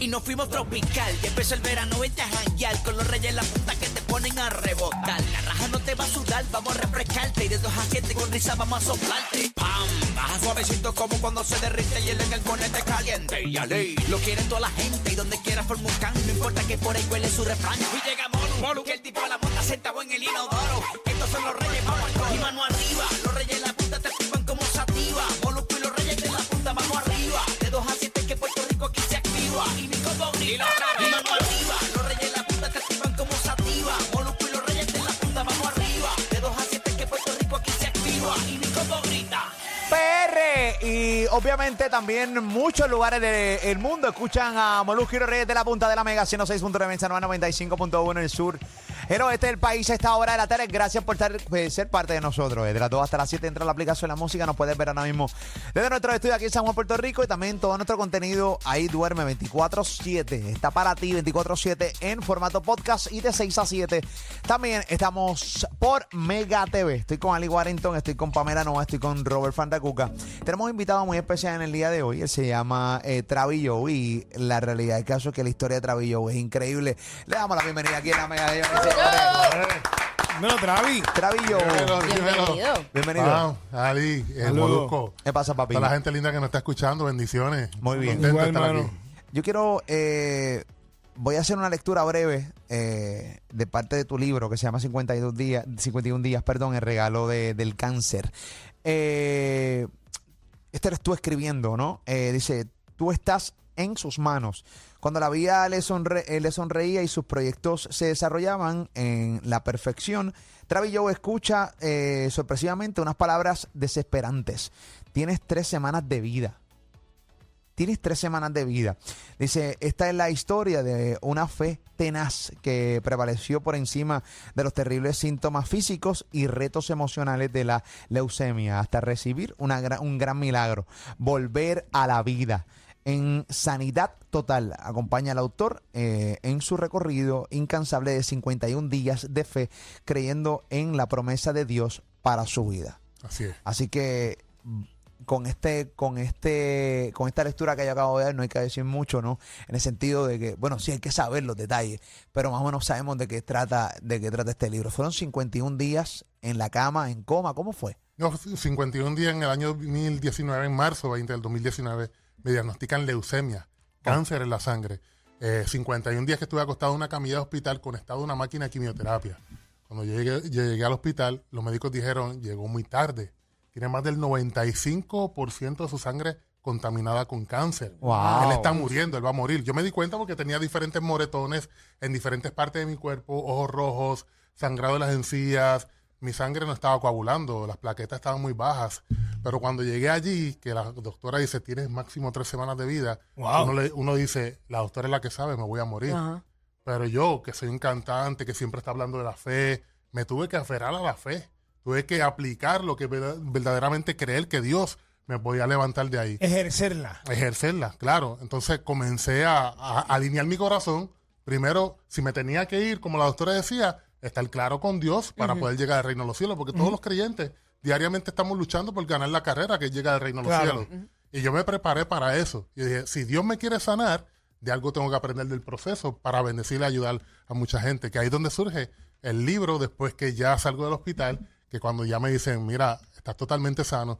y nos fuimos tropical. Y empezó el verano, vente a janguear con los reyes en la punta que te ponen a rebotar. La raja no te va a sudar, vamos a refrescarte y de dos a siete con risa vamos a soplarte. Pam, baja suavecito como cuando se derrite y el en el ponete caliente. Y ale, lo quiere toda la gente y donde quiera forma un can, no importa que por ahí huele su refrán. Y llega Molu, Molu, que el tipo a la monta sentado en el inodoro. Estos son los reyes, vamos. Y mano arriba, obviamente también muchos lugares del mundo escuchan a Molusco y Reyes de la Punta de la Mega 106.9 95.1 en el sur. Pero este es el país a esta hora de la tarde. Gracias por pues, ser parte de nosotros. De las 2 hasta las 7 entra la aplicación de la música. Nos puedes ver ahora mismo desde nuestro estudio aquí en San Juan, Puerto Rico. Y también todo nuestro contenido ahí duerme 24-7. Está para ti 24-7 en formato podcast y de 6 a 7. También estamos por Mega TV. Estoy con Ali Warrington, estoy con Pamela Nova, estoy con Robert Fandacuca. Tenemos un invitado muy especial en el día de hoy. Él se llama eh, Travillo y la realidad del caso es que la historia de Travillo es increíble. Le damos la bienvenida aquí en la Mega TV. No, Travi. Travillo. Dímelo, dímelo. Bienvenido. Bienvenido. Wow, Ali, el Saludos. Molusco. ¿Qué pasa, papi? Toda la gente linda que nos está escuchando, bendiciones. Muy bien. Contento de Igual, estar mano. aquí. Yo quiero, eh, voy a hacer una lectura breve eh, de parte de tu libro que se llama 52 días, 51 días, perdón, el regalo de- del cáncer. Eh, este eres tú escribiendo, ¿no? Eh, dice, tú estás en sus manos. Cuando la vida eh, le sonreía y sus proyectos se desarrollaban en la perfección, Travillo escucha eh, sorpresivamente unas palabras desesperantes. Tienes tres semanas de vida. Tienes tres semanas de vida. Dice, esta es la historia de una fe tenaz que prevaleció por encima de los terribles síntomas físicos y retos emocionales de la leucemia hasta recibir un gran milagro, volver a la vida. En sanidad total, acompaña al autor eh, en su recorrido incansable de 51 días de fe, creyendo en la promesa de Dios para su vida. Así es. Así que con este, con este, con esta lectura que yo acabo de dar, no hay que decir mucho, ¿no? En el sentido de que, bueno, sí hay que saber los detalles, pero más o menos sabemos de qué trata, de qué trata este libro. Fueron 51 días en la cama, en coma, ¿cómo fue? No, 51 días en el año 2019, en marzo 20 del 2019, me diagnostican leucemia, cáncer en la sangre. Eh, 51 días que estuve acostado en una camilla de hospital conectado a una máquina de quimioterapia. Cuando llegué, llegué al hospital, los médicos dijeron, llegó muy tarde. Tiene más del 95% de su sangre contaminada con cáncer. Wow. Él está muriendo, él va a morir. Yo me di cuenta porque tenía diferentes moretones en diferentes partes de mi cuerpo, ojos rojos, sangrado de las encías. Mi sangre no estaba coagulando, las plaquetas estaban muy bajas. Pero cuando llegué allí, que la doctora dice, tienes máximo tres semanas de vida, Wow. uno, le- uno dice, la doctora es la que sabe, me voy a morir. Pero yo, que soy un cantante, que siempre está hablando de la fe, me tuve que aferrar a la fe. Tuve que aplicar lo que verda- verdaderamente creer que Dios me podía levantar de ahí Ejercerla. ejercerla, claro. Entonces comencé a, a alinear mi corazón. Primero, si me tenía que ir, como la doctora decía, estar claro con Dios para poder llegar al reino de los cielos, porque todos los creyentes diariamente estamos luchando por ganar la carrera que llega al reino de los cielos. Y yo me preparé para eso. Y dije, si Dios me quiere sanar, de algo tengo que aprender del proceso para bendecir y ayudar a mucha gente. Que ahí es donde surge el libro después que ya salgo del hospital, que cuando ya me dicen, mira, estás totalmente sano,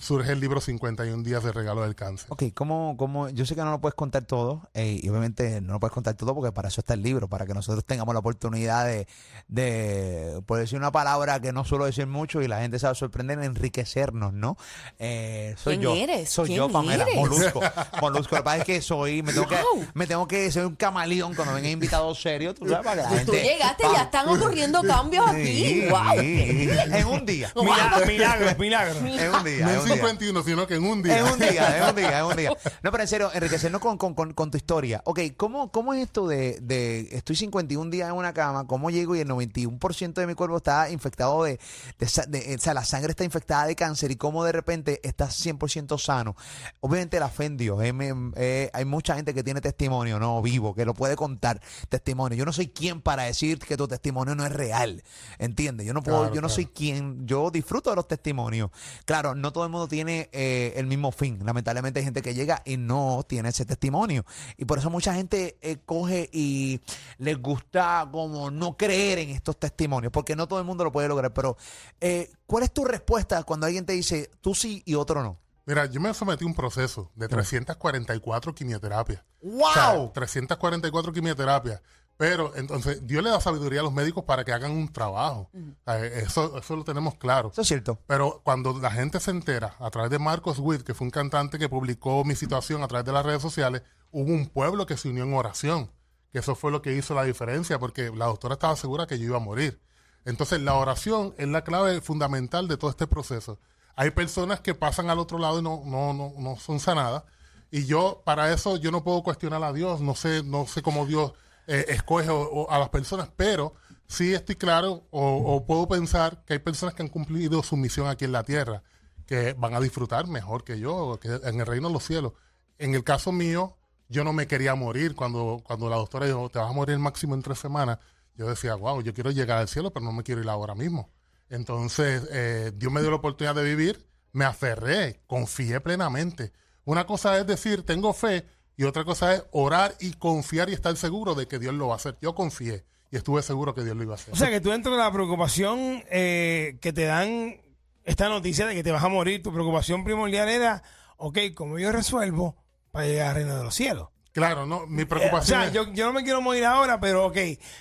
surge el libro 51 días de regalo del cáncer. Ok, ¿cómo, cómo? Yo sé que no lo puedes contar todo, eh, y obviamente no lo puedes contar todo porque para eso está el libro, para que nosotros tengamos la oportunidad de, de por decir una palabra que no suelo decir mucho y la gente se va a sorprender, enriquecernos, ¿no? Eh, soy ¿Quién yo. eres? Soy ¿Quién yo, Pamela, eres? Molusco. Molusco, lo que pasa es que soy, me tengo que, Wow. me tengo que ser un camaleón cuando venga invitados serios, tú sabes, para que la gente... Tú llegaste, ya están ocurriendo cambios aquí. Sí, ¡Wow! sí, en un día. Mila- milagros, milagros. En un día. En en un día. 51, sino que en un día. Es un día, es un día, es un día. No, pero en serio, enriquecernos con, con, con, con tu historia. Ok, ¿cómo, cómo es esto de, de estoy 51 días en una cama? ¿Cómo llego y el 91% de mi cuerpo está infectado de, de- O sea, la sangre está infectada de cáncer y cómo de repente estás 100% sano? Obviamente la fe en Dios. eh, eh, hay mucha gente que tiene testimonio, ¿no? Vivo, que lo puede contar testimonio. Yo no soy quien para decir que tu testimonio no es real. ¿Entiendes? Yo no puedo, Claro, yo no claro. soy quien. Yo disfruto de los testimonios. Claro, no todo el mundo tiene eh, el mismo fin. Lamentablemente hay gente que llega y no tiene ese testimonio. Y por eso mucha gente eh, coge y les gusta como no creer en estos testimonios, porque no todo el mundo lo puede lograr. Pero, eh, ¿cuál es tu respuesta cuando alguien te dice tú sí y otro no? Mira, yo me sometí a un proceso de 344 quimioterapias. ¡Wow! O sea, 344 quimioterapias. Pero entonces Dios le da sabiduría a los médicos para que hagan un trabajo. O sea, eso, eso lo tenemos claro. Eso es cierto. Pero cuando la gente se entera, a través de Marcos Witt, que fue un cantante que publicó mi situación a través de las redes sociales, hubo un pueblo que se unió en oración. Que eso fue lo que hizo la diferencia, porque la doctora estaba segura que yo iba a morir. Entonces, la oración es la clave fundamental de todo este proceso. Hay personas que pasan al otro lado y no, no, no, no son sanadas. Y yo, para eso, yo no puedo cuestionar a Dios. No sé, no sé cómo Dios eh, escoge a las personas, pero sí estoy claro o, puedo pensar que hay personas que han cumplido su misión aquí en la tierra, que van a disfrutar mejor que yo, en el reino de los cielos. En el caso mío, yo no me quería morir cuando, cuando la doctora dijo, te vas a morir máximo en tres semanas. Yo decía, wow, yo quiero llegar al cielo, pero no me quiero ir ahora mismo. Entonces, eh, Dios me dio la oportunidad de vivir, me aferré, confié plenamente. Una cosa es decir, tengo fe, y otra cosa es orar y confiar y estar seguro de que Dios lo va a hacer. Yo confié y estuve seguro que Dios lo iba a hacer. O sea, que tú dentro de la preocupación eh, que te dan esta noticia de que te vas a morir, tu preocupación primordial era, ok, ¿cómo yo resuelvo para llegar al reino de los cielos? claro, no, mi Eh, o preocupación sea, es- yo, yo no me quiero morir ahora, pero ok,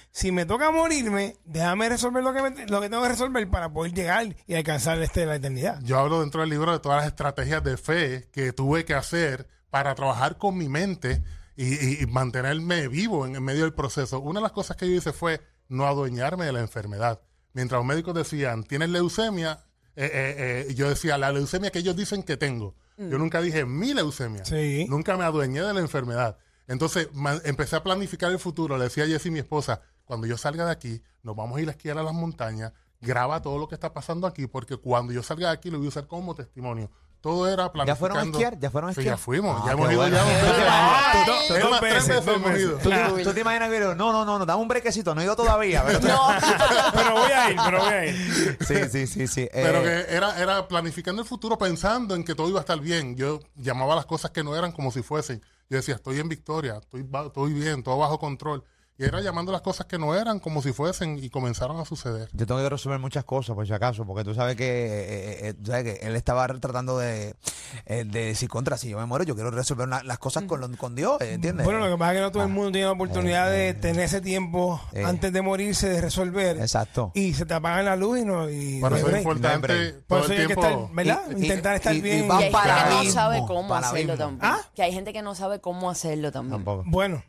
si me toca morirme, déjame resolver lo que, me- lo que tengo que resolver para poder llegar y alcanzar este, la eternidad. Yo hablo dentro del libro de todas las estrategias de fe que tuve que hacer para trabajar con mi mente y, mantenerme vivo en, en medio del proceso. Una de las cosas que yo hice fue no adueñarme de la enfermedad. Mientras los médicos decían, tienes leucemia, eh, eh, eh, yo decía, la leucemia que ellos dicen que tengo. Yo nunca dije mi leucemia. Sí. Nunca me adueñé de la enfermedad. Entonces empecé a planificar el futuro. Le decía a Jessie, mi esposa, cuando yo salga de aquí, nos vamos a ir a esquiar a las montañas, graba todo lo que está pasando aquí, porque cuando yo salga de aquí lo voy a usar como testimonio. Todo era planificando. ¿Ya fueron a esquiar? ¿Ya fueron a Sí, esquiar? ya fuimos. Ah, ya hemos ido bueno. ya. Ah, tú- tú- Es dos más, tres veces, veces dos hemos veces. ido. ¿Tú, te- tú te imaginas que yo, no, no, no, no, dame un brequecito, no he ido todavía. pero- No. Pero voy a ir, pero voy a ir. sí, sí, sí, sí. Pero Eh, que era, era planificando el futuro pensando en que todo iba a estar bien. Yo llamaba las cosas que no eran como si fuesen. Yo decía, estoy en victoria, estoy, ba- estoy bien, todo bajo control. Y era llamando las cosas que no eran como si fuesen y comenzaron a suceder. Yo tengo que resolver muchas cosas, por si acaso, porque tú sabes que, eh, eh, tú sabes que él estaba tratando de, eh, de decir contra, si yo me muero, yo quiero resolver una- las cosas con, con Dios, eh, ¿entiendes? Bueno, lo que pasa es que no todo el Ah. mundo tiene la oportunidad de tener ese tiempo Eh. antes de morirse, de resolver. Exacto. Y se te apagan la luz y no. Y Por no eso es importante break. Por eso hay que estar, ¿verdad? Y- y- Intentar estar y- bien. Y hay gente para que no sabe cómo para hacerlo mismo. también. ¿Ah? Que hay gente que no sabe cómo hacerlo también. Tampoco. Bueno,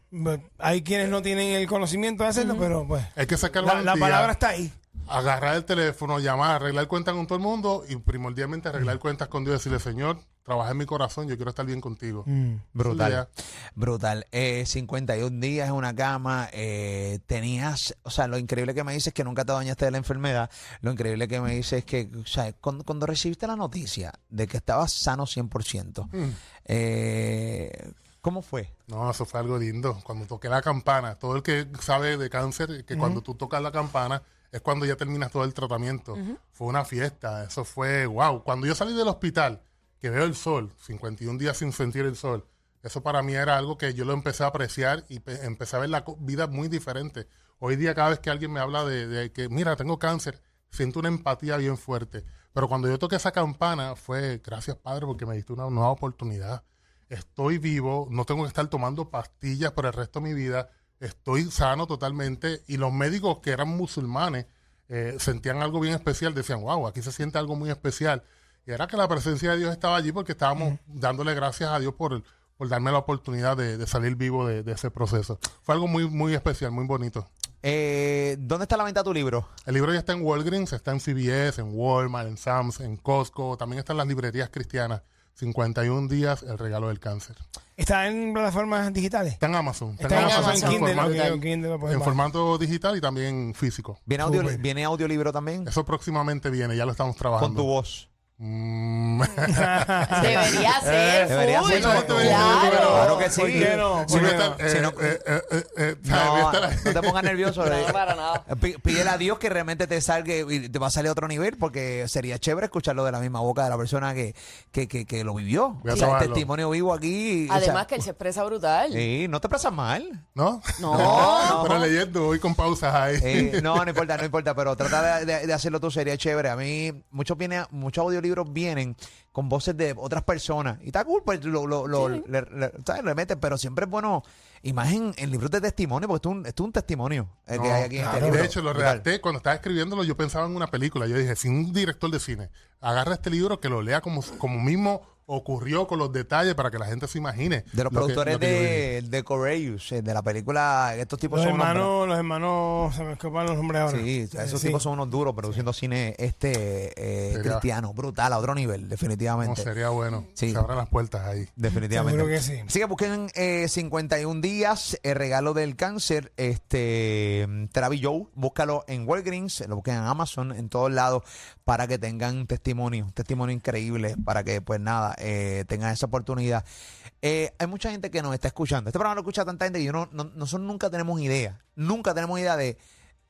hay quienes no tienen el conocimiento de hacerlo, pero pues. Hay que sacar La, palabra está ahí. agarrar el teléfono, llamar, arreglar cuentas con todo el mundo y primordialmente arreglar cuentas con Dios y decirle, Señor, trabaja en mi corazón, yo quiero estar bien contigo. La Brutal. Brutal. Eh, 51 días en una cama. eh, tenías, o sea, lo increíble que me dices es que nunca te dañaste de la enfermedad. Lo increíble que me dices es que, o sea, cuando, cuando recibiste la noticia de que estabas sano 100%, Mm. eh, ¿cómo fue? No, eso fue algo lindo. Cuando toqué la campana, todo el que sabe de cáncer, que cuando tú tocas la campana es cuando ya terminas todo el tratamiento. Fue una fiesta, eso fue wow. Cuando yo salí del hospital, que veo el sol, 51 días sin sentir el sol, eso para mí era algo que yo lo empecé a apreciar y pe- empecé a ver la vida muy diferente. Hoy día cada vez que alguien me habla de, de que, mira, tengo cáncer, siento una empatía bien fuerte. Pero cuando yo toqué esa campana fue, gracias Padre, porque me diste una nueva oportunidad estoy vivo, no tengo que estar tomando pastillas por el resto de mi vida, estoy sano totalmente y los médicos que eran musulmanes eh, sentían algo bien especial, decían, wow, aquí se siente algo muy especial. Y era que la presencia de Dios estaba allí porque estábamos dándole gracias a Dios por, por darme la oportunidad de, de salir vivo de, de ese proceso. Fue algo muy, muy especial, muy bonito. Eh, ¿Dónde está la venta de tu libro? El libro ya está en Walgreens, está en CVS, en Walmart, en Sam's, en Costco, también están las librerías cristianas. 51 días, el regalo del cáncer. Está en plataformas digitales. Está en Amazon. Está en Amazon, Amazon, Kindle, formato- ok, ok, Kindle en formato digital y también físico. ¿Viene, audio. ¿viene audiolibro también? Eso próximamente viene, ya lo estamos Con trabajando. tu voz. Mm. Debería ser. Debería full. ser como tú. Claro. Claro que sí. ¿Por qué no? Si ¿Por no está- no? eh, Si no- eh, eh, eh, eh, No, no te pongas nervioso. No, eh. para nada. Pí- Pídele a Dios que realmente te salga y te va a salir a otro nivel porque sería chévere escucharlo de la misma boca de la persona que, que, que, que lo vivió. Voy a O sea, probarlo. testimonio vivo aquí. o Además sea, que él se expresa brutal. Sí, no te expresas mal. ¿No? No. Pero leyendo, voy con pausas ahí. Eh, no, no importa, no importa, pero trata de, de- de hacerlo tú sería chévere. A mí, muchos viene, muchos audiolibros vienen con voces de otras personas. Y está cool, pues lo, lo, lo- le, le- ¿sabes? le meten, pero siempre es bueno, más en, libros de testimonio, porque esto es un, esto es un testimonio eh, que hay aquí en este claro. libro. De hecho, lo redacté cuando estaba escribiéndolo. Yo pensaba en una película. Yo dije: si un director de cine agarra este libro, que lo lea como, como mismo ocurrió con los detalles para que la gente se imagine. De los lo que- productores que de, de Courageous, eh, de la película, estos tipos Los son unos hermanos, los hermanos, se me escapan los nombres ahora. Sí, esos Sí. tipos son unos duros produciendo cine este eh, Sería- cristiano, brutal, a otro nivel, No, definitivamente. sería bueno. Sí. Se abran las puertas ahí. Definitivamente. Seguro que sí. Así que busquen eh, 51 días, el regalo del cáncer, este Travis Joe, búscalo en Walgreens, lo busquen en Amazon, en todos lados, para que tengan testimonio, un testimonio increíble, para que pues nada, eh, tengan esa oportunidad. Eh, hay mucha gente que nos está escuchando. Este programa lo escucha tanta gente y yo no, no- nosotros nunca tenemos idea, nunca tenemos idea de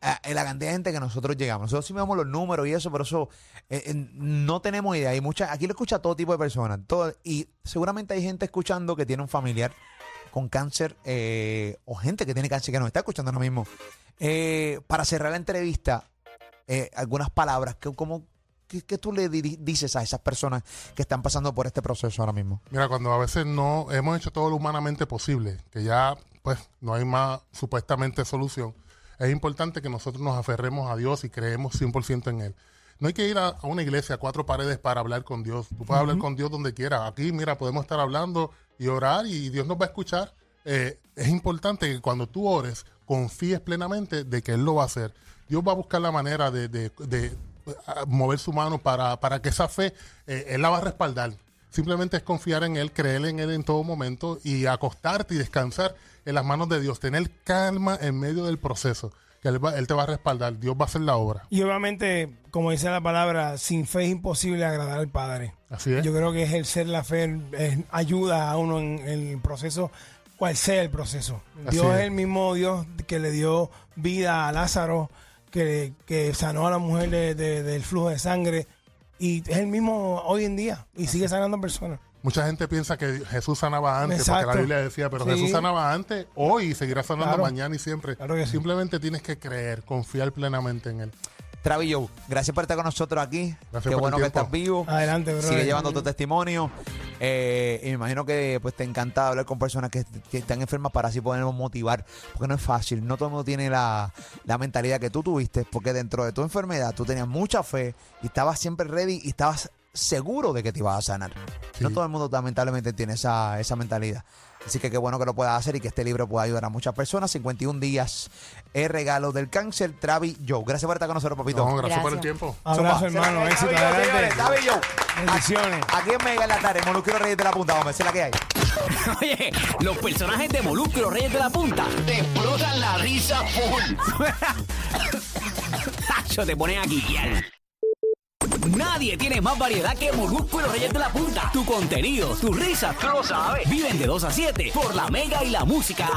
eh, la cantidad de gente que nosotros llegamos. Nosotros sí vemos los números y eso, pero eso eh, eh, no tenemos idea. Y mucha, aquí lo escucha todo tipo de personas. todo- y seguramente hay gente escuchando que tiene un familiar con cáncer eh, o gente que tiene cáncer que nos está escuchando ahora mismo. Eh, para cerrar la entrevista, eh, algunas palabras que como ¿Qué, qué tú le dices a esas personas que están pasando por este proceso ahora mismo? Mira, cuando a veces no hemos hecho todo lo humanamente posible, que ya pues no hay más supuestamente solución, es importante que nosotros nos aferremos a Dios y creemos 100% en Él. No hay que ir a, a una iglesia a cuatro paredes para hablar con Dios. Tú puedes hablar con Dios donde quieras. Aquí, mira, podemos estar hablando y orar y Dios nos va a escuchar. Eh, es importante que cuando tú ores, confíes plenamente de que Él lo va a hacer. Dios va a buscar la manera de, de- de, a mover su mano para, para que esa fe, eh, Él la va a respaldar. Simplemente es confiar en Él, creer en Él en todo momento y acostarte y descansar en las manos de Dios. Tener calma en medio del proceso, que Él, va- él te va a respaldar. Dios va a hacer la obra. Y obviamente, como dice la palabra, sin fe es imposible agradar al Padre. Así es. Yo creo que ejercer la fe es- ayuda a uno en, en el proceso, cual sea el proceso. Dios es es. el mismo Dios que le dio vida a Lázaro, que, que sanó a la mujer de- de- del flujo de sangre, y es el mismo hoy en día, y sigue sanando personas. Mucha gente piensa que Jesús sanaba antes, Exacto. porque la Biblia decía, pero Sí. Jesús sanaba antes, hoy y seguirá sanando Claro. mañana y siempre. Claro que sí. Simplemente tienes que creer, confiar plenamente en Él. Travis Joe, gracias por estar con nosotros aquí. Gracias Qué por el bueno que estás vivo. Adelante, bro. Sigue llevando tu testimonio. Eh, y me imagino que pues te encanta hablar con personas que, que están enfermas para así podernos motivar. Porque no es fácil. No todo el mundo tiene la, la mentalidad que tú tuviste. Porque dentro de tu enfermedad tú tenías mucha fe y estabas siempre ready y estabas seguro de que te ibas a sanar. No todo el mundo lamentablemente tiene esa, esa mentalidad. Así que qué bueno que lo puedas hacer y que este libro pueda ayudar a muchas personas. 51 días, el regalo del cáncer, Travis Joe. Gracias por estar con nosotros, papito. No, gracias, por el tiempo. Abrazo, hermano. Éxito, Travis Joe, adelante. Bendiciones. Aquí en Mega en la tarde, Molusco Reyes de la Punta, vamos, esa es la que hay. Oye, los personajes de Molusco y los Reyes de la Punta te explotan la risa full. Tacho, te ponen a guiar. Nadie tiene más variedad que Molusco y los Reyes de la Punta. Tu contenido, tu risa, tú lo sabes. Viven de 2 a 7 por la Mega y la Música.